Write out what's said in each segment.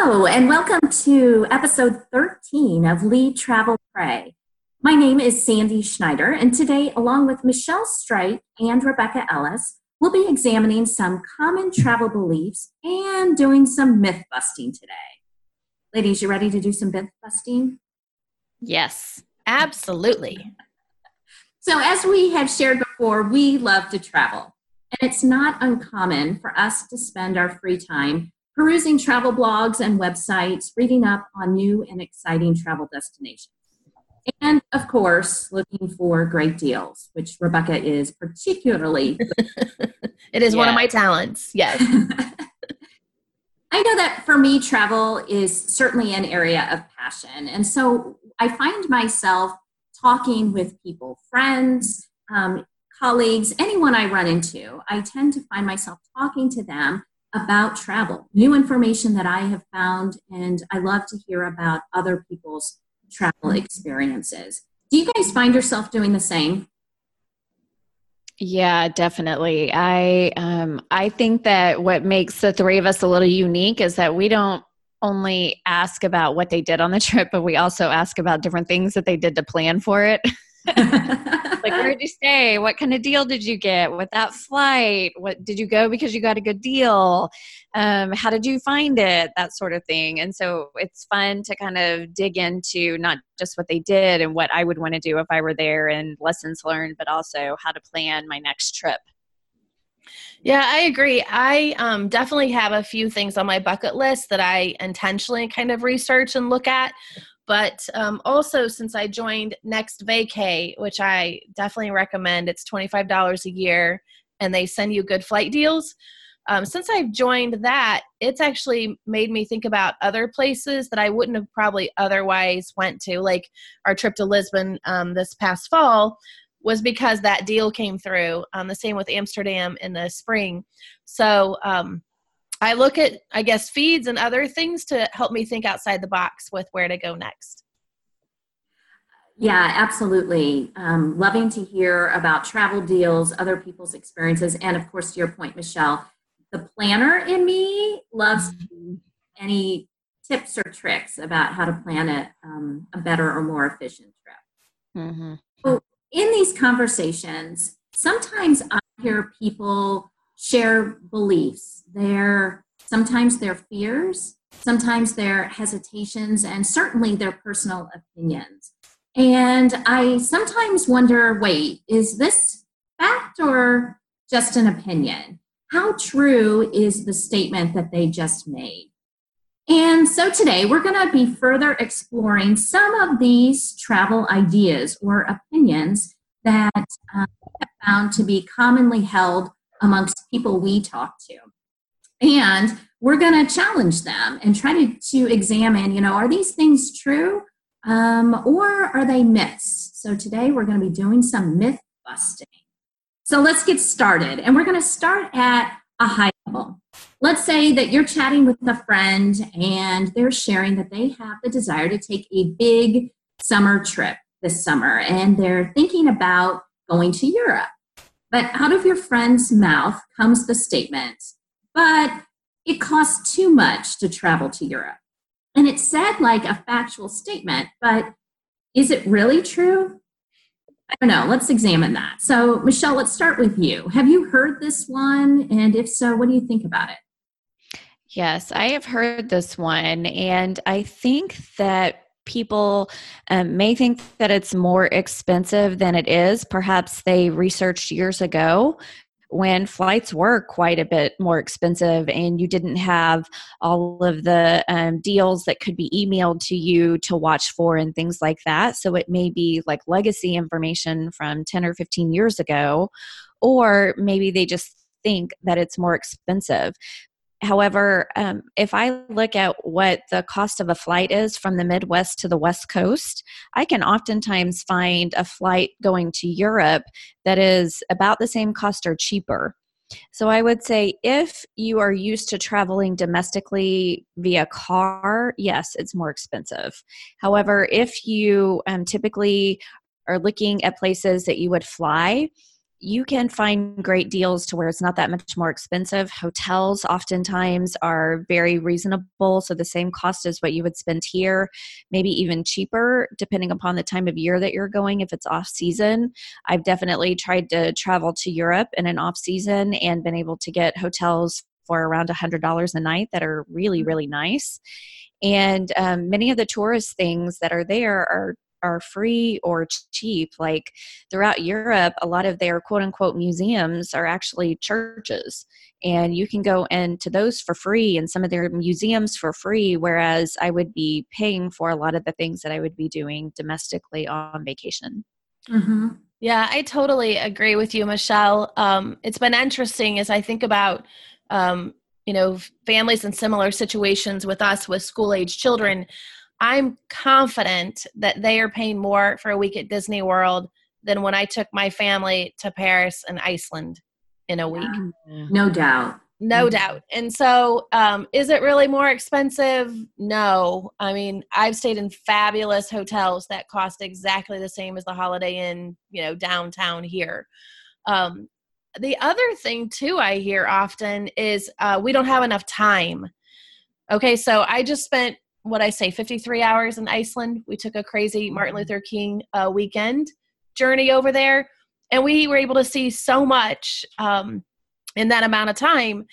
Hello, and welcome to episode 13 of Lead Travel Pray. My name is Sandy Schneider, and today, along with Michelle Strike and Rebecca Ellis, we'll be examining some common travel beliefs and doing some myth busting today. Ladies, you ready to do some myth busting? Yes, absolutely. So, as we have shared before, we love to travel, and it's not uncommon for us to spend our free time perusing travel blogs and websites, reading up on new and exciting travel destinations. And of course, looking for great deals, which Rebecca is particularly. it is one of my talents, yes. I know that for me, travel is certainly an area of passion. And so I find myself talking with people, friends, um, colleagues, anyone I run into. I tend to find myself talking to them about travel, new information that I have found, and I love to hear about other people's travel experiences. Do you guys find yourself doing the same? Yeah, definitely. I um I think that what makes the three of us a little unique is that we don't only ask about what they did on the trip, but we also ask about different things that they did to plan for it. like where did you stay? What kind of deal did you get? With that flight? What did you go because you got a good deal? Um, how did you find it? That sort of thing. And so it's fun to kind of dig into not just what they did and what i would want to do if i were there and lessons learned but also how to plan my next trip. Yeah, I agree. I um, definitely have a few things on my bucket list that I intentionally kind of research and look at. But um, also, since I joined Next Vacay, which I definitely recommend, it's $25 a year and they send you good flight deals. Um, since I've joined that, it's actually made me think about other places that I wouldn't have probably otherwise went to. Like our trip to Lisbon um, this past fall was because that deal came through. Um, the same with Amsterdam in the spring. So um, I look at, I guess, feeds and other things to help me think outside the box with where to go next. Yeah, absolutely. Um, loving to hear about travel deals, other people's experiences, and of course, to your point, Michelle, the planner in me loves mm-hmm. any tips or tricks about how to plan a, um, a better or more efficient trip. Mm-hmm. So, in these conversations, sometimes I hear people share beliefs, their sometimes their fears, sometimes their hesitations, and certainly their personal opinions. And I sometimes wonder wait, is this fact or just an opinion? How true is the statement that they just made? And so today we're going to be further exploring some of these travel ideas or opinions that um, found to be commonly held amongst people we talk to. And we're going to challenge them and try to, to examine, you know, are these things true um, or are they myths? So today we're going to be doing some myth busting. So let's get started. And we're going to start at a high level. Let's say that you're chatting with a friend and they're sharing that they have the desire to take a big summer trip this summer and they're thinking about going to Europe. But out of your friend's mouth comes the statement, but it costs too much to travel to Europe. And it's said like a factual statement, but is it really true? I don't know. Let's examine that. So, Michelle, let's start with you. Have you heard this one? And if so, what do you think about it? Yes, I have heard this one. And I think that people um, may think that it's more expensive than it is. Perhaps they researched years ago when flights were quite a bit more expensive and you didn't have all of the um, deals that could be emailed to you to watch for and things like that. So it may be like legacy information from 10 or 15 years ago, or maybe they just think that it's more expensive. However, um, if I look at what the cost of a flight is from the Midwest to the West Coast, I can oftentimes find a flight going to Europe that is about the same cost or cheaper. So I would say if you are used to traveling domestically via car, yes, it's more expensive. However, if you um, typically are looking at places that you would fly, you can find great deals to where it's not that much more expensive. Hotels oftentimes are very reasonable, so the same cost as what you would spend here, maybe even cheaper depending upon the time of year that you're going if it's off season. I've definitely tried to travel to Europe in an off season and been able to get hotels for around $100 a night that are really, really nice. And um, many of the tourist things that are there are are free or cheap. Like throughout Europe, a lot of their quote unquote museums are actually churches. And you can go into those for free and some of their museums for free, whereas I would be paying for a lot of the things that I would be doing domestically on vacation. Mm-hmm. Yeah, I totally agree with you, Michelle. Um, it's been interesting as I think about um, you know families in similar situations with us with school age children I'm confident that they are paying more for a week at Disney World than when I took my family to Paris and Iceland in a week. No doubt. No mm-hmm. doubt. And so, um, is it really more expensive? No. I mean, I've stayed in fabulous hotels that cost exactly the same as the Holiday Inn, you know, downtown here. Um, the other thing, too, I hear often is uh, we don't have enough time. Okay, so I just spent what I say, 53 hours in Iceland. We took a crazy Martin mm-hmm. Luther King uh, weekend journey over there, and we were able to see so much um, in that amount of time.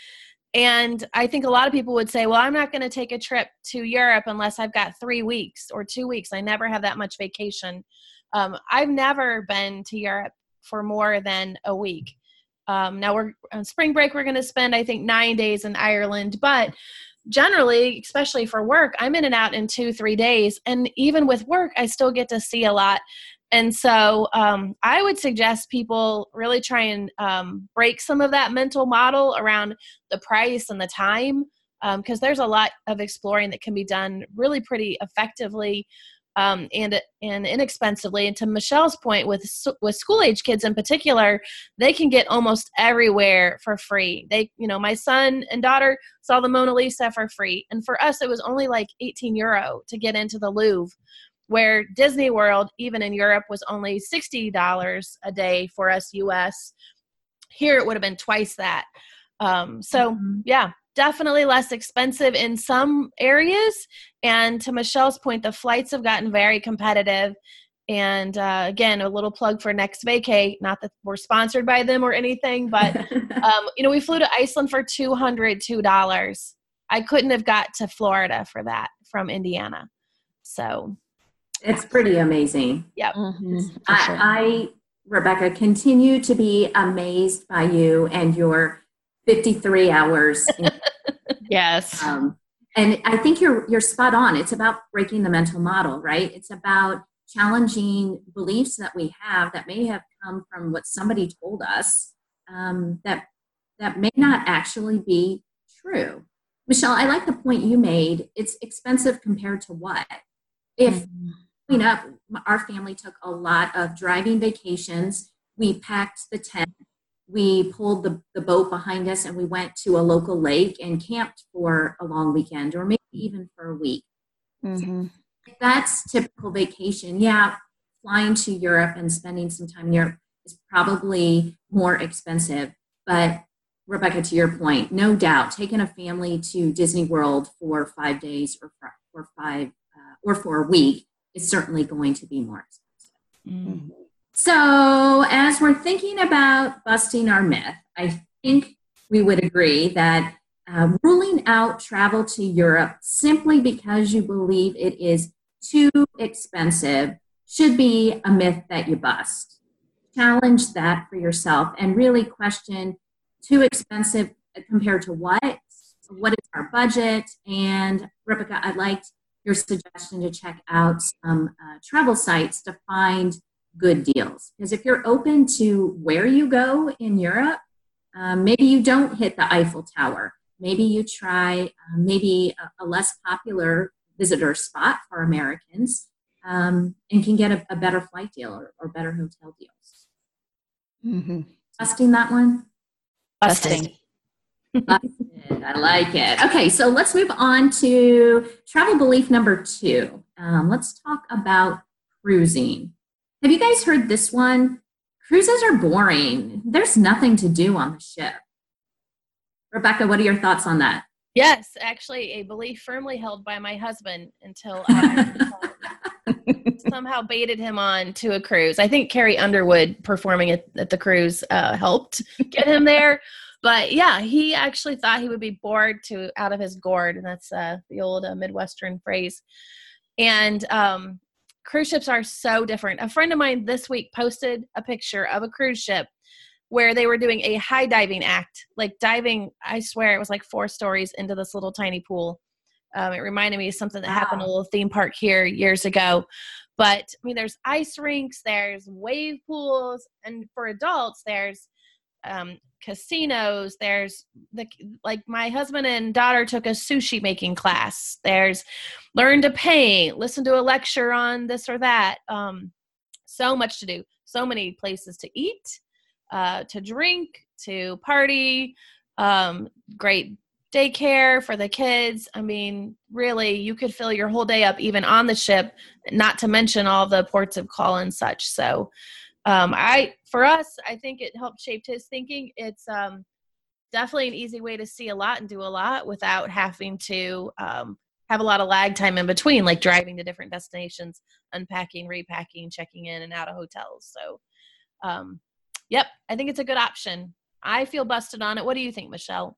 And I think a lot of people would say, well, I'm not going to take a trip to Europe unless I've got three weeks or two weeks. I never have that much vacation. Um, I've never been to Europe for more than a week. Um, now we're on spring break, we're going to spend, I think, nine days in Ireland, but generally, especially for work, I'm in and out in two, three days. And even with work, I still get to see a lot. And so um, I would suggest people really try and um, break some of that mental model around the price and the time because um, there's a lot of exploring that can be done really pretty effectively um, and and inexpensively. And to Michelle's point, with with school age kids in particular, they can get almost everywhere for free. They, you know, my son and daughter saw the Mona Lisa for free, and for us, it was only like 18 euro to get into the Louvre. Where Disney World, even in Europe, was only $60 a day for us US. Here it would have been twice that. Um, so, mm-hmm. yeah, definitely less expensive in some areas. And to Michelle's point, the flights have gotten very competitive. And uh, again, a little plug for Next Vacay. Not that we're sponsored by them or anything, but um, you know, we flew to Iceland for two hundred two dollars. I couldn't have got to Florida for that from Indiana. So it's pretty amazing. Yep. Mm-hmm, I. I, Rebecca, continue to be amazed by you and your 53 hours. yes. Um, and I think you're you're spot on. It's about breaking the mental model, right? It's about challenging beliefs that we have that may have come from what somebody told us um, that that may not actually be true. Michelle, I like the point you made. It's expensive compared to what? If mm-hmm. you know, our family took a lot of driving vacations. We packed the tent we pulled the, the boat behind us and we went to a local lake and camped for a long weekend or maybe even for a week. Mm-hmm. that's typical vacation. Yeah, flying to Europe and spending some time in Europe is probably more expensive. But Rebecca, to your point, no doubt, taking a family to Disney World for five days or for five uh, or for a week is certainly going to be more expensive. Mm-hmm. So, as we're thinking about busting our myth, I think we would agree that uh, ruling out travel to Europe simply because you believe it is too expensive should be a myth that you bust. Challenge that for yourself and really question too expensive compared to what? What is our budget? And Rebecca, I'd like your suggestion to check out some uh, travel sites to find good deals. Because if you're open to where you go in Europe, um, maybe you don't hit the Eiffel Tower. Maybe you try uh, maybe a, a, less popular visitor spot for Americans um, and can get a, a, better flight deal or, or better hotel deals. Mm-hmm. Busting that one? Busting. Busted. I like it. Okay, so let's move on to travel belief number two. Um, let's talk about cruising. Have you guys heard this one? cruises are boring. There's nothing to do on the ship. Rebecca, what are your thoughts on that? Yes, actually, a belief firmly held by my husband until I somehow baited him on to a cruise. I think Carrie Underwood performing at, at the cruise uh, helped get him there. But yeah, he actually thought he would be bored to out of his gourd, and that's uh, the old uh, Midwestern phrase. And um, cruise ships are so different. A friend of mine this week posted a picture of a cruise ship where they were doing a high diving act, like diving. I swear it was like four stories into this little tiny pool. Um, it reminded me of something that wow. happened at a little theme park here years ago. But I mean, there's ice rinks, there's wave pools, and for adults, there's um, casinos. There's the like my husband and daughter took a sushi making class. There's learn to paint, listen to a lecture on this or that. Um, so much to do, so many places to eat uh, to drink, to party, um, great daycare for the kids. I mean, really, you could fill your whole day up even on the ship, not to mention all the ports of call and such. So, um, I for us, I think it helped shape his thinking. It's um, definitely an easy way to see a lot and do a lot without having to um, have a lot of lag time in between, like driving to different destinations, unpacking, repacking, checking in and out of hotels. So, um, Yep, I think it's a good option. I feel busted on it. What do you think, Michelle?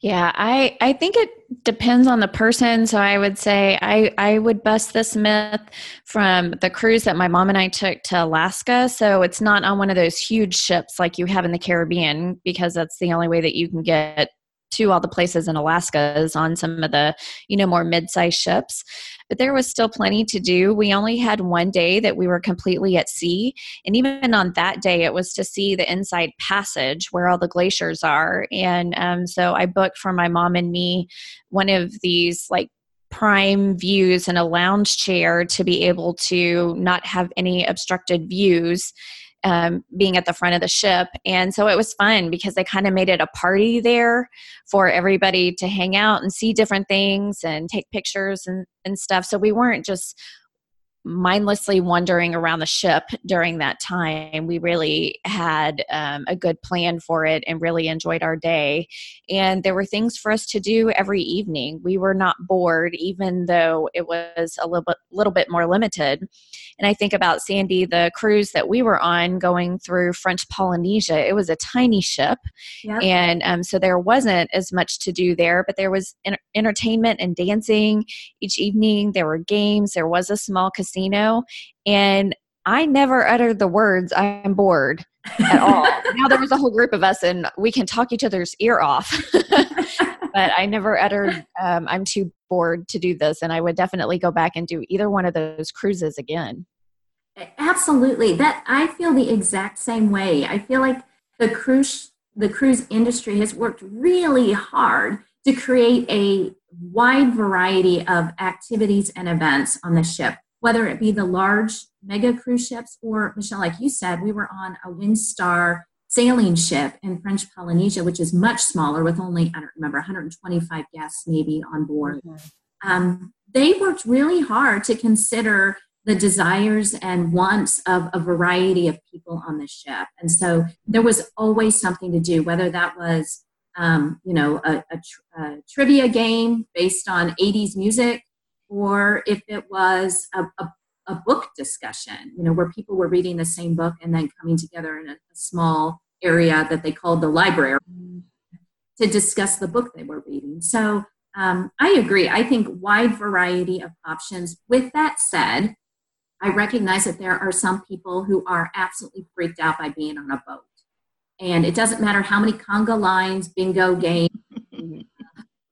Yeah, I I think it depends on the person. So I would say I I would bust this myth from the cruise that my mom and I took to Alaska. So it's not on one of those huge ships like you have in the Caribbean because that's the only way that you can get to all the places in Alaska is on some of the, you know, more mid-sized ships. But there was still plenty to do. We only had one day that we were completely at sea. And even on that day, it was to see the inside passage where all the glaciers are. And um, so I booked for my mom and me one of these like prime views and a lounge chair to be able to not have any obstructed views um, being at the front of the ship. And so it was fun because they kind of made it a party there for everybody to hang out and see different things and take pictures and, and stuff. So we weren't just mindlessly wandering around the ship during that time. We really had um, a good plan for it and really enjoyed our day. And there were things for us to do every evening. We were not bored, even though it was a little bit, little bit more limited. And I think about Sandy, the cruise that we were on going through French Polynesia. It was a tiny ship, yep. and um, so there wasn't as much to do there, but there was entertainment and dancing each evening. There were games. There was a small casino casino and I never uttered the words I'm bored at all. now there was a whole group of us and we can talk each other's ear off. but I never uttered um, I'm too bored to do this and I would definitely go back and do either one of those cruises again. Absolutely. That I feel the exact same way. I feel like the cruise the cruise industry has worked really hard to create a wide variety of activities and events on the ship whether it be the large mega cruise ships or, Michelle, like you said, we were on a Windstar sailing ship in French Polynesia, which is much smaller with only, I don't remember, 125 guests maybe on board. Mm-hmm. Um, they worked really hard to consider the desires and wants of a variety of people on the ship. And so there was always something to do, whether that was, um, you know, a, a, a, trivia game based on 80s music or if it was a, a, a, book discussion, you know, where people were reading the same book and then coming together in a, a small area that they called the library to discuss the book they were reading. So um, I agree. I think wide variety of options. With that said, I recognize that there are some people who are absolutely freaked out by being on a boat. And it doesn't matter how many conga lines, bingo games,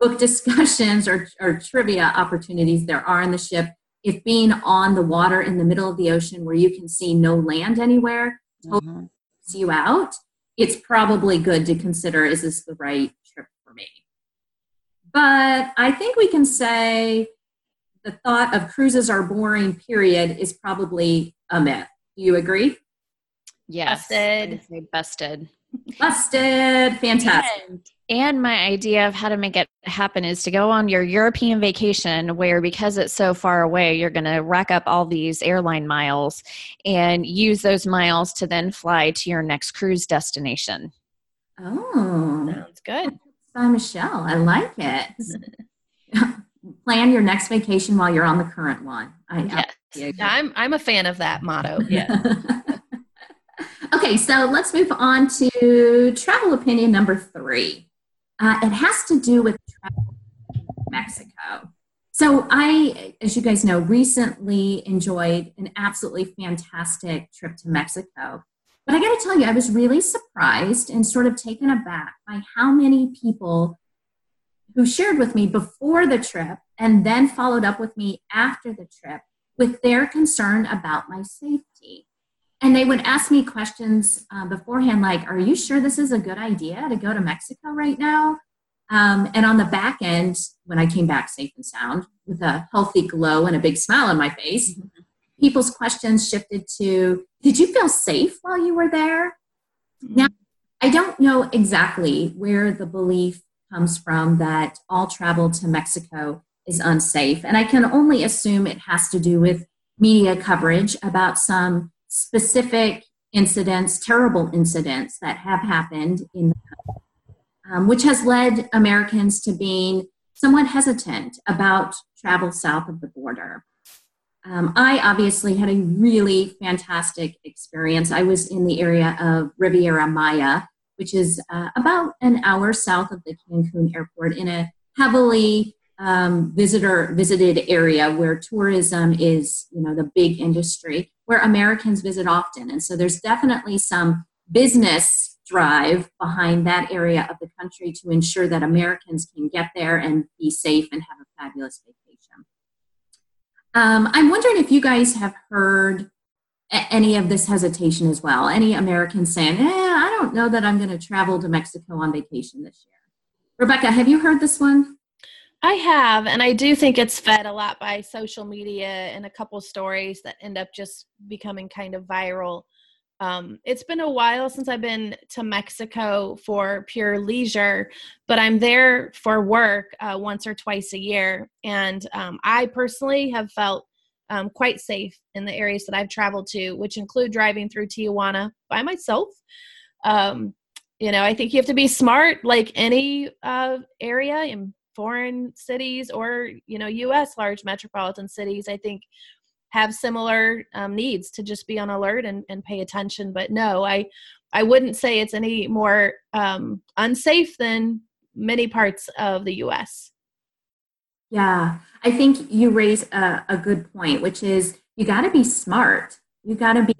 book discussions or, or trivia opportunities there are in the ship, if being on the water in the middle of the ocean where you can see no land anywhere totally mm-hmm. you out, it's probably good to consider is this the right trip for me? But I think we can say the thought of cruises are boring, period, is probably a myth. Do you agree? Yes. Busted. Busted. Busted. Fantastic. And, And my idea of how to make it happen is to go on your European vacation, where because it's so far away, you're going to rack up all these airline miles and use those miles to then fly to your next cruise destination. Oh, Sounds good. by Michelle. I like it. Plan your next vacation while you're on the current one. I Yes. absolutely. I'm I'm a fan of that motto. Yeah. okay, so let's move on to travel opinion number three. Uh, it has to do with Mexico. So, I, as you guys know, recently enjoyed an absolutely fantastic trip to Mexico. But I got to tell you, I was really surprised and sort of taken aback by how many people who shared with me before the trip and then followed up with me after the trip with their concern about my safety. And they would ask me questions uh, beforehand, like, Are you sure this is a good idea to go to Mexico right now? Um, and on the back end, when I came back safe and sound with a healthy glow and a big smile on my face, people's questions shifted to Did you feel safe while you were there? Now, I don't know exactly where the belief comes from that all travel to Mexico is unsafe. And I can only assume it has to do with media coverage about some specific incidents, terrible incidents that have happened in the country, um, which has led Americans to being somewhat hesitant about travel south of the border. Um, I obviously had a really fantastic experience. I was in the area of Riviera Maya, which is uh, about an hour south of the Cancun airport in a heavily um, visitor visited area where tourism is you know the big industry where Americans visit often and so there's definitely some business drive behind that area of the country to ensure that Americans can get there and be safe and have a fabulous vacation. Um, I'm wondering if you guys have heard any of this hesitation as well. Any Americans saying, eh, I don't know that I'm going to travel to Mexico on vacation this year. Rebecca, have you heard this one? I have, and I do think it's fed a lot by social media and a couple stories that end up just becoming kind of viral. Um, it's been a while since I've been to Mexico for pure leisure, but I'm there for work uh, once or twice a year. And um, I personally have felt um, quite safe in the areas that I've traveled to, which include driving through Tijuana by myself. Um, you know, I think you have to be smart, like any uh, area in foreign cities or you know, U.S. large metropolitan cities. I think have similar um, needs to just be on alert and, and pay attention. But no, I I wouldn't say it's any more um, unsafe than many parts of the U.S. Yeah, I think you raise a, a good point, which is you got to be smart. You got to be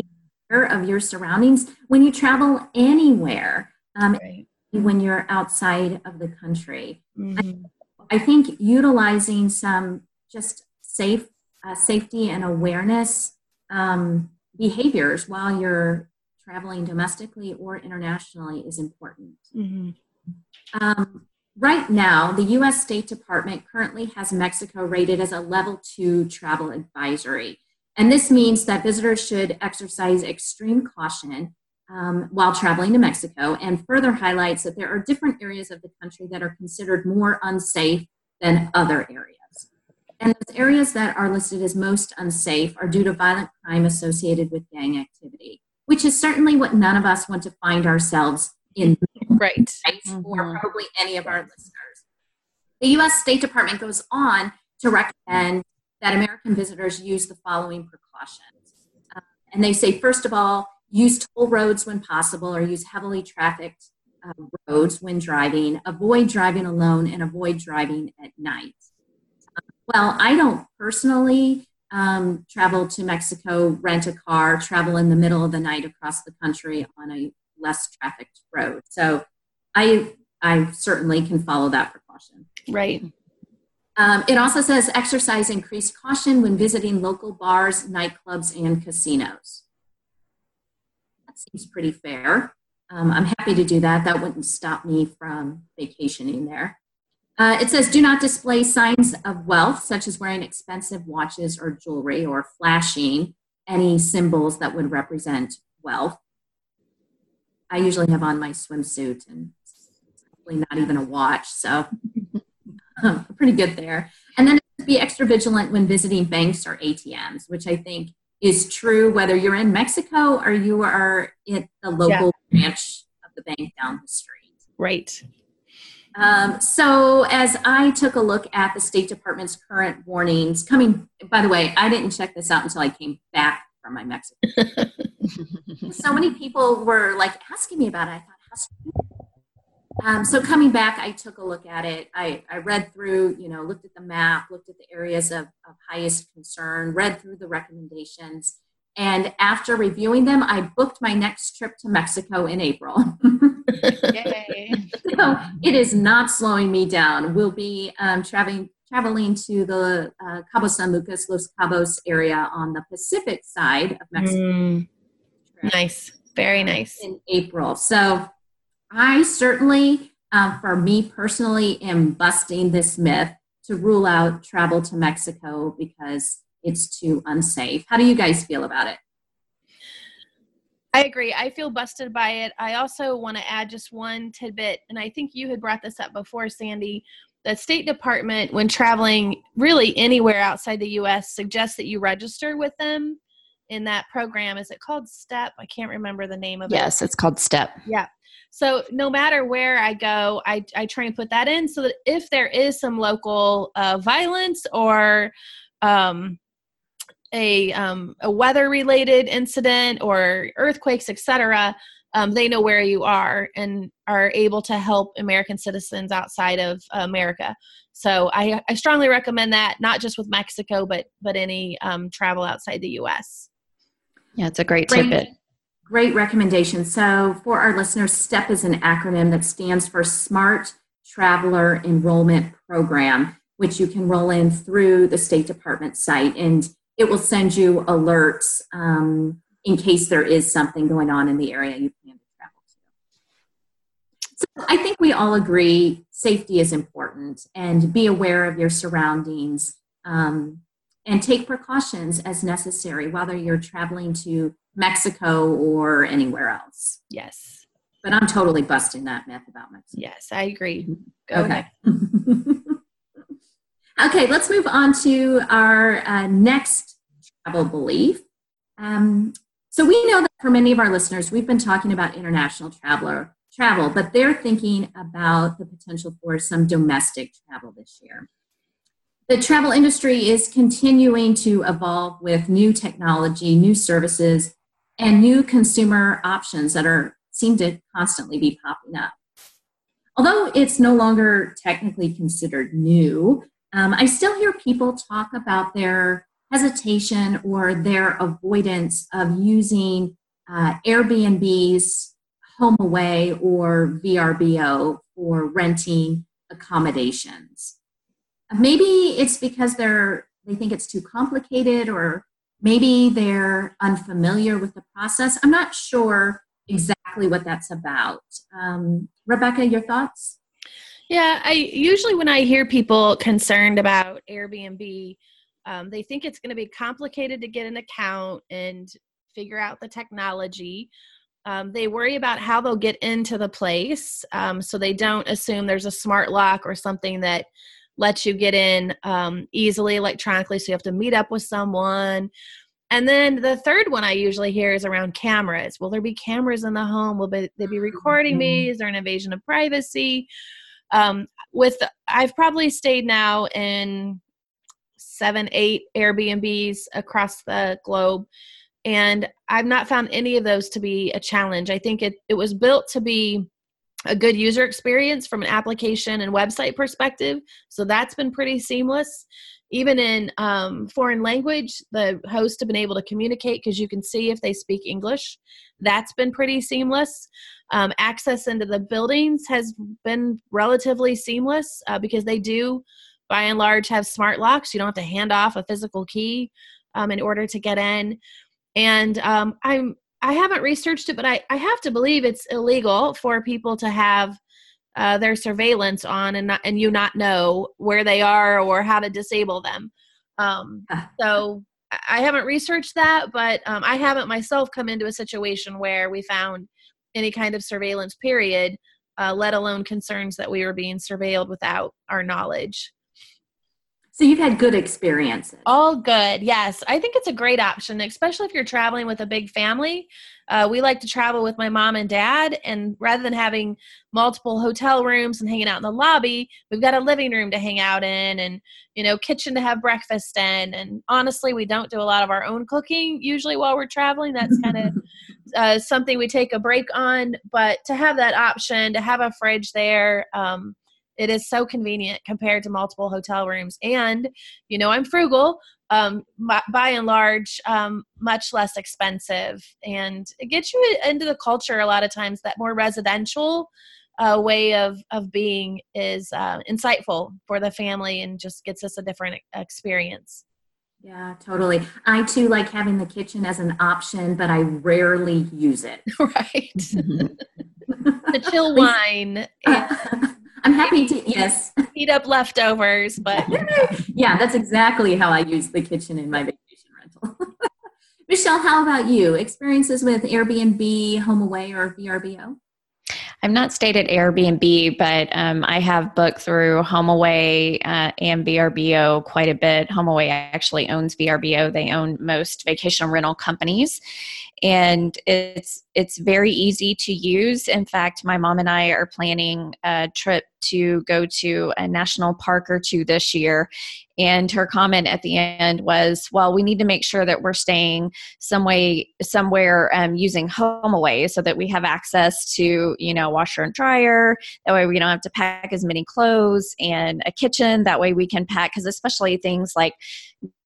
aware of your surroundings when you travel anywhere, um, Right. when you're outside of the country. Mhm. I think utilizing some just safe uh, safety and awareness um, behaviors while you're traveling domestically or internationally is important. Mhm. Um, right now, the U.S. State Department currently has Mexico rated as a level two travel advisory. And this means that visitors should exercise extreme caution um, while traveling to Mexico and further highlights that there are different areas of the country that are considered more unsafe than other areas. And those areas that are listed as most unsafe are due to violent crime associated with gang activity, which is certainly what none of us want to find ourselves in Right. right? Or Mhm. probably any of our listeners. The US State Department goes on to recommend that American visitors use the following precautions. Uh, and they say, first of all, use toll roads when possible or use heavily trafficked uh, roads when driving, avoid driving alone, and avoid driving at night. Uh, well, I don't personally um, travel to Mexico, rent a car, travel in the middle of the night across the country on a less trafficked road. So I I certainly can follow that precaution. Right. Um, it also says exercise increased caution when visiting local bars, nightclubs, and casinos. That seems pretty fair. Um, I'm happy to do that. That wouldn't stop me from vacationing there. Uh, it says do not display signs of wealth, such as wearing expensive watches or jewelry or flashing any symbols that would represent wealth. I usually have on my swimsuit and hopefully not even a watch. So pretty good there. And then be extra vigilant when visiting banks or ATMs, which I think is true whether you're in Mexico or you are at the local yeah. branch of the bank down the street. Right. Um, so, as I took a look at the State Department's current warnings, coming, by the way, I didn't check this out until I came back from my Mexico. so many people were like asking me about it. I thought, um, so coming back, I took a look at it. I, I read through, you know, looked at the map, looked at the areas of, of highest concern, read through the recommendations. And after reviewing them, I booked my next trip to Mexico in April. Yay. so it is not slowing me down. We'll be um, traveling traveling to the uh, Cabo San Lucas, Los Cabos area on the Pacific side of Mexico. Mm, nice, very nice. In April. So I certainly, uh, for me personally, am busting this myth to rule out travel to Mexico because it's too unsafe. How do you guys feel about it? I agree. I feel busted by it. I also want to add just one tidbit, and I think you had brought this up before, Sandy. The State Department, when traveling really anywhere outside the U.S., suggests that you register with them in that program. Is it called STEP? I can't remember the name of yes, it. Yes, it's called STEP. Yeah. So no matter where I go, I, I try and put that in so that if there is some local uh, violence or um, a, um, a weather related incident or earthquakes, etc., um, they know where you are and are able to help American citizens outside of America. So I, I strongly recommend that, not just with Mexico, but but any um, travel outside the U.S. Yeah, it's a great, great tidbit. Great recommendation. So, for our listeners, STEP is an acronym that stands for Smart Traveler Enrollment Program, which you can roll in through the State Department site, and it will send you alerts um, in case there is something going on in the area you plan to travel to. So, I think we all agree safety is important, and be aware of your surroundings. Um, and take precautions as necessary, whether you're traveling to Mexico or anywhere else. Yes. But I'm totally busting that myth about Mexico. Yes, I agree. Go okay. okay, let's move on to our uh, next travel belief. Um, so we know that for many of our listeners, we've been talking about international traveler travel, but they're thinking about the potential for some domestic travel this year the travel industry is continuing to evolve with new technology, new services, and new consumer options that are seem to constantly be popping up. Although it's no longer technically considered new, um, I still hear people talk about their hesitation or their avoidance of using uh, Airbnb's HomeAway or VRBO for renting accommodations maybe it's because they're they think it's too complicated or maybe they're unfamiliar with the process. I'm not sure exactly what that's about. Um, rebecca your thoughts? Yeah i usually when i hear people concerned about airbnb um, they think it's going to be complicated to get an account and figure out the technology. Um, they worry about how they'll get into the place um, so they don't assume there's a smart lock or something that lets you get in um, easily electronically. So you have to meet up with someone. And then the third one I usually hear is around cameras. Will there be cameras in the home? Will they be recording me? Mm-hmm. Is there an invasion of privacy? Um, with I've probably stayed now in seven, eight Airbnbs across the globe, and I've not found any of those to be a challenge. I think it it was built to be a good user experience from an application and website perspective. So that's been pretty seamless. Even in um, foreign language, the hosts have been able to communicate because you can see if they speak English. That's been pretty seamless. Um, access into the buildings has been relatively seamless uh, because they do, by and large, have smart locks. You don't have to hand off a physical key um, in order to get in. And um, I'm I haven't researched it, but I, I have to believe it's illegal for people to have uh, their surveillance on and not, and you not know where they are or how to disable them. Um, ah. so I haven't researched that, but um, I haven't myself come into a situation where we found any kind of surveillance period. uh, let alone concerns that we were being surveilled without our knowledge. So you've had good experiences. All good. Yes. I think it's a great option, especially if you're traveling with a big family. Uh, we like to travel with my mom and dad, and rather than having multiple hotel rooms and hanging out in the lobby, we've got a living room to hang out in and, you know, kitchen to have breakfast in. And honestly, we don't do a lot of our own cooking usually while we're traveling. That's kind of uh, something we take a break on. But to have that option, to have a fridge there, um, it is so convenient compared to multiple hotel rooms. And, you know, I'm frugal, um, by and large, um, much less expensive. And it gets you into the culture a lot of times that more residential uh, way of, of being is uh, insightful for the family and just gets us a different experience. Yeah, totally. I too like having the kitchen as an option, but I rarely use it. right. the chill wine. And- I'm happy to, yes. Heat up leftovers, but. yeah, that's exactly how I use the kitchen in my vacation rental. Michelle, how about you? Experiences with Airbnb, HomeAway, or VRBO? I've not stayed at Airbnb, but um, I have booked through HomeAway uh, and VRBO quite a bit. HomeAway actually owns VRBO; they own most vacation rental companies, and it's it's very easy to use. In fact, my mom and I are planning a trip to go to a national park or two this year. And her comment at the end was, "Well, we need to make sure that we're staying some way somewhere um, using HomeAway so that we have access to you know washer and dryer. That way, we don't have to pack as many clothes and a kitchen. That way, we can pack because especially things like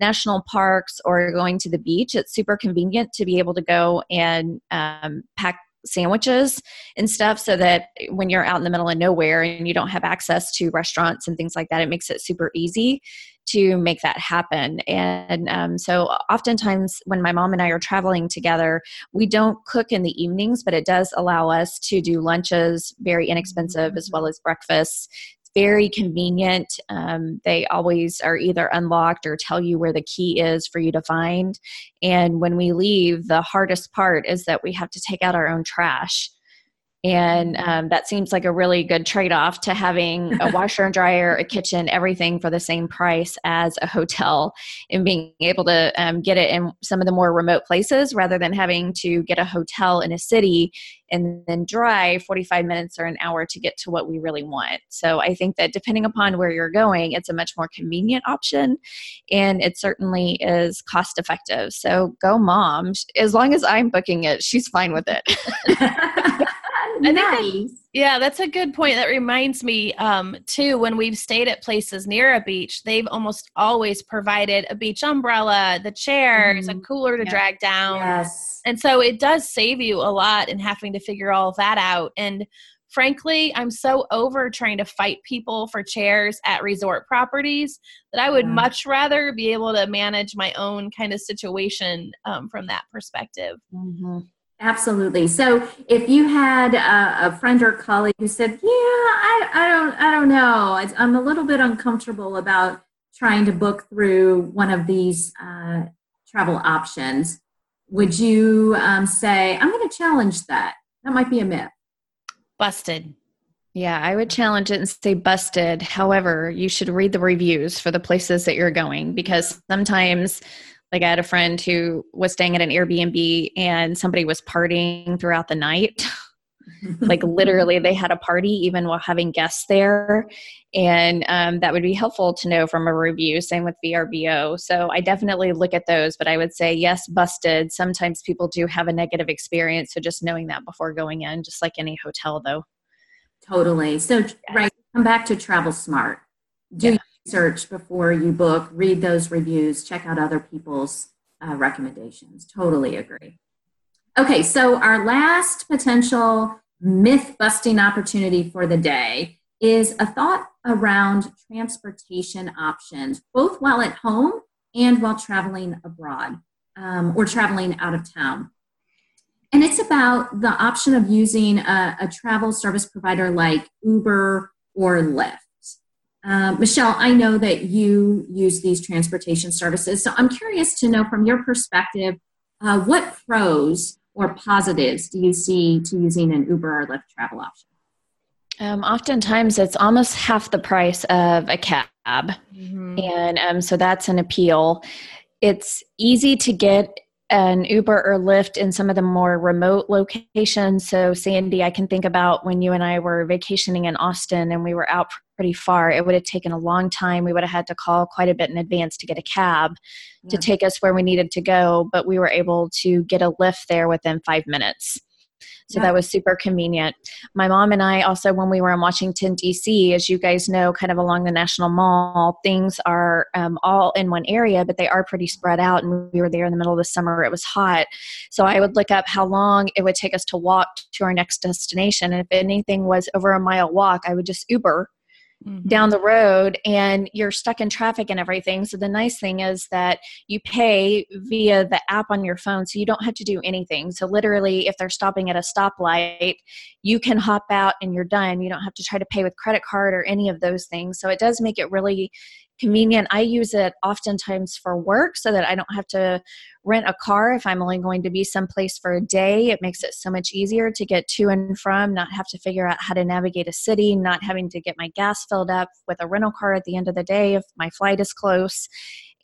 national parks or going to the beach, it's super convenient to be able to go and um, pack sandwiches and stuff so that when you're out in the middle of nowhere and you don't have access to restaurants and things like that, it makes it super easy to make that happen. And um, so, oftentimes, when my mom and I are traveling together, we don't cook in the evenings, but it does allow us to do lunches very inexpensive as well as breakfasts very convenient. Um, they always are either unlocked or tell you where the key is for you to find. And when we leave, the hardest part is that we have to take out our own trash and um, that seems like a really good trade-off to having a washer and dryer a kitchen everything for the same price as a hotel and being able to um, get it in some of the more remote places rather than having to get a hotel in a city and then drive 45 minutes or an hour to get to what we really want. So i think that depending upon where you're going it's a much more convenient option and it certainly is cost effective so go mom as long as i'm booking it she's fine with it I nice. think that, yeah, that's a good point. That reminds me, um, too, when we've stayed at places near a beach, they've almost always provided a beach umbrella, the chairs, mm-hmm. a cooler to yeah. drag down. Yes. And so it does save you a lot in having to figure all that out. And frankly, I'm so over trying to fight people for chairs at resort properties that I would yeah. much rather be able to manage my own kind of situation um, from that perspective. Mm-hmm. Absolutely. So, if you had a, a, friend or colleague who said, "Yeah, I, I don't, I don't know. I'm a little bit uncomfortable about trying to book through one of these uh, travel options," would you um, say, "I'm going to challenge that"? That might be a myth. Busted. Yeah, I would challenge it and say busted. However, you should read the reviews for the places that you're going because sometimes like I had a friend who was staying at an Airbnb and somebody was partying throughout the night. like literally they had a party even while having guests there. And um, that would be helpful to know from a review. Same with vrbo so i definitely look at those but i would say yes busted. Sometimes people do have a negative experience so just knowing that before going in just like any hotel though. Totally. So yes. right come back to travel smart. Do yeah research before you book, read those reviews, check out other people's uh, recommendations. Totally agree. Okay, so our last potential myth busting opportunity for the day is a thought around transportation options, both while at home and while traveling abroad um, or traveling out of town. And it's about the option of using a, a travel service provider like Uber or Lyft. Uh, Michelle, I know that you use these transportation services, so I'm curious to know from your perspective uh, what pros or positives do you see to using an Uber or Lyft travel option? Um, oftentimes, it's almost half the price of a cab. Mm-hmm. And um, so that's an appeal. It's easy to get an Uber or Lyft in some of the more remote locations. So, Sandy, I can think about when you and I were vacationing in Austin and we were out pretty far. It would have taken a long time. We would have had to call quite a bit in advance to get a cab yeah. to take us where we needed to go, but we were able to get a Lyft there within five minutes. So yeah. that was super convenient. My mom and I also, when we were in Washington, D.C., as you guys know, kind of along the National Mall, things are um, all in one area, but they are pretty spread out. And we were there in the middle of the summer. It was hot. So I would look up how long it would take us to walk to our next destination. And if anything was over a mile walk, I would just Uber mm-hmm. down the road and you're stuck in traffic and everything. So the nice thing is that you pay via the app on your phone so you don't have to do anything. So literally if they're stopping at a stoplight, you can hop out and you're done. You don't have to try to pay with credit card or any of those things. So it does make it really convenient. I use it oftentimes for work so that I don't have to rent a car if I'm only going to be someplace for a day. It makes it so much easier to get to and from, not have to figure out how to navigate a city, not having to get my gas filled up with a rental car at the end of the day if my flight is close.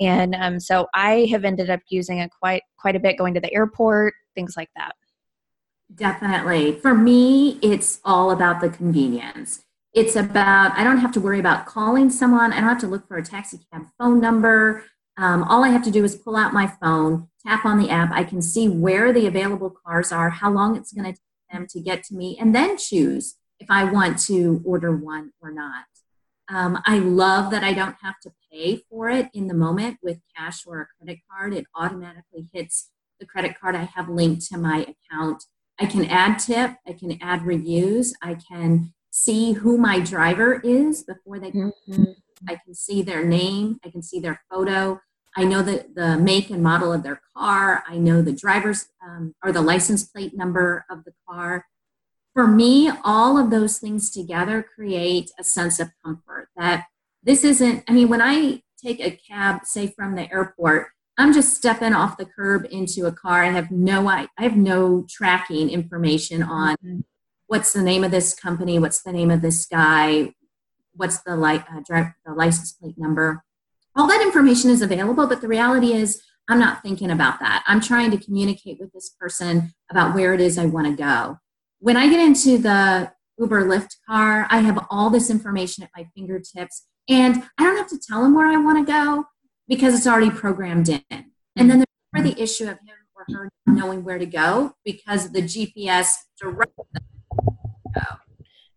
And um, so I have ended up using it quite quite a bit going to the airport, things like that. Definitely. For me, it's all about the convenience it's about i don't have to worry about calling someone. I don't have to look for a taxi cab phone number. Um, all i have to do is pull out my phone tap on the app. I can see where the available cars are how long it's going to take them to get to me and then choose if i want to order one or not. Um, i love that i don't have to pay for it in the moment with cash or a credit card. It automatically hits the credit card i have linked to my account. I can add tip i can add reviews i can see who my driver is before they come. Mm-hmm. I can see their name, I can see their photo. I know the, the make and model of their car. I know the driver's um, or the license plate number of the car. For me, all of those things together create a sense of comfort that this isn't, I mean, when I take a cab, say from the airport, I'm just stepping off the curb into a car. I have no, I, I have no tracking information on mm-hmm what's the name of this company, what's the name of this guy, what's the, li- uh, drive, the license plate number. All that information is available, but the reality is I'm not thinking about that. I'm trying to communicate with this person about where it is I want to go. When I get into the Uber Lyft car, I have all this information at my fingertips, and I don't have to tell them where I want to go because it's already programmed in. And then there's the issue of him or her knowing where to go because the GPS directs them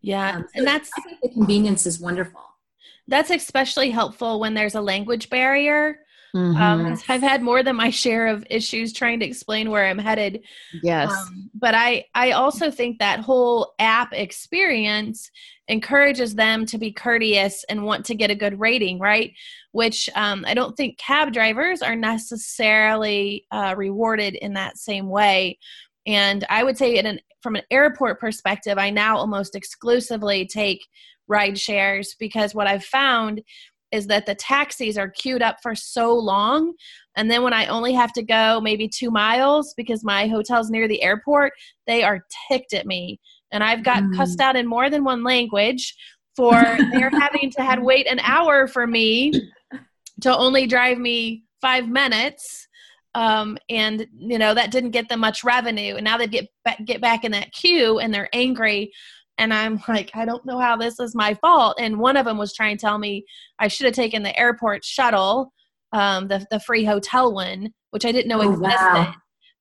yeah, um, so and that's the convenience is wonderful. That's especially helpful when there's a language barrier. Mm-hmm. Um, I've had more than my share of issues trying to explain where I'm headed. Yes, um, but I I also think that whole app experience encourages them to be courteous and want to get a good rating, right? Which um, I don't think cab drivers are necessarily uh, rewarded in that same way. And I would say, in an, from an airport perspective, I now almost exclusively take ride shares because what I've found is that the taxis are queued up for so long. And then when I only have to go maybe two miles because my hotel's near the airport, they are ticked at me. And I've got mm. cussed out in more than one language for they're having to had wait an hour for me to only drive me five minutes um, and you know that didn't get them much revenue. And now they get back, get back in that queue and they're angry. And i'm like i don't know how this is my fault. And one of them was trying to tell me i should have taken the airport shuttle um, the, the free hotel one which i didn't know oh, existed. wow.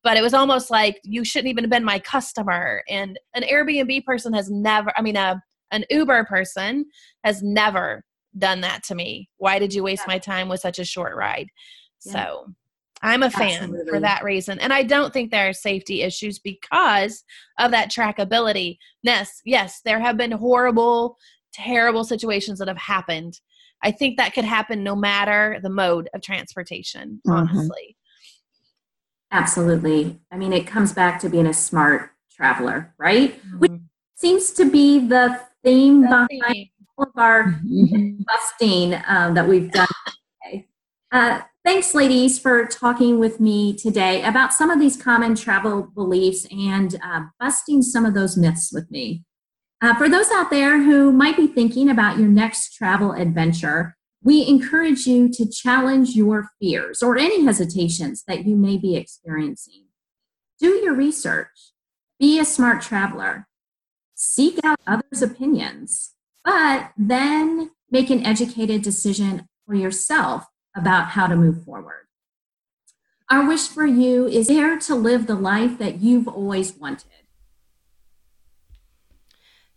but it was almost like you shouldn't even have been my customer. And an airbnb person has never i mean a, an uber person has never done that to me. Why did you waste yeah. my time with such a short ride? Yeah. so I'm a fan Absolutely. for that reason. And I don't think there are safety issues because of that trackability. Yes, yes, there have been horrible, terrible situations that have happened. I think that could happen no matter the mode of transportation, mm-hmm. honestly. Absolutely. I mean, it comes back to being a smart traveler, right? Mm-hmm. Which seems to be the theme the behind theme. all of our mm-hmm. busting um, that we've done. Uh, Thanks, ladies, for talking with me today about some of these common travel beliefs and uh, busting some of those myths with me. Uh, for those out there who might be thinking about your next travel adventure, we encourage you to challenge your fears or any hesitations that you may be experiencing. Do your research, be a smart traveler, seek out others' opinions, but then make an educated decision for yourself about how to move forward. Our wish for you is there to live the life that you've always wanted.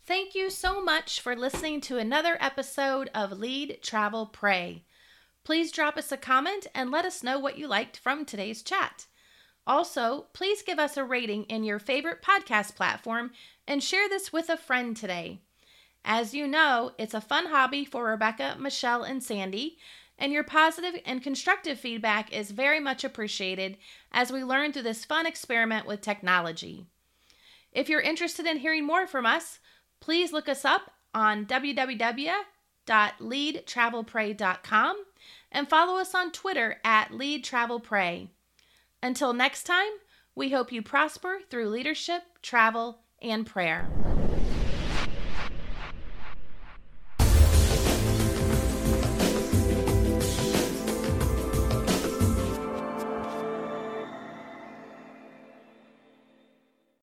Thank you so much for listening to another episode of Lead, Travel, Pray. Please drop us a comment and let us know what you liked from today's chat. Also, please give us a rating in your favorite podcast platform and share this with a friend today. As you know, it's a fun hobby for Rebecca, Michelle, and Sandy, and your positive and constructive feedback is very much appreciated as we learn through this fun experiment with technology. If you're interested in hearing more from us, please look us up on www.leadtravelpray.com and follow us on Twitter at leadtravelpray. Until next time, we hope you prosper through leadership, travel, and prayer.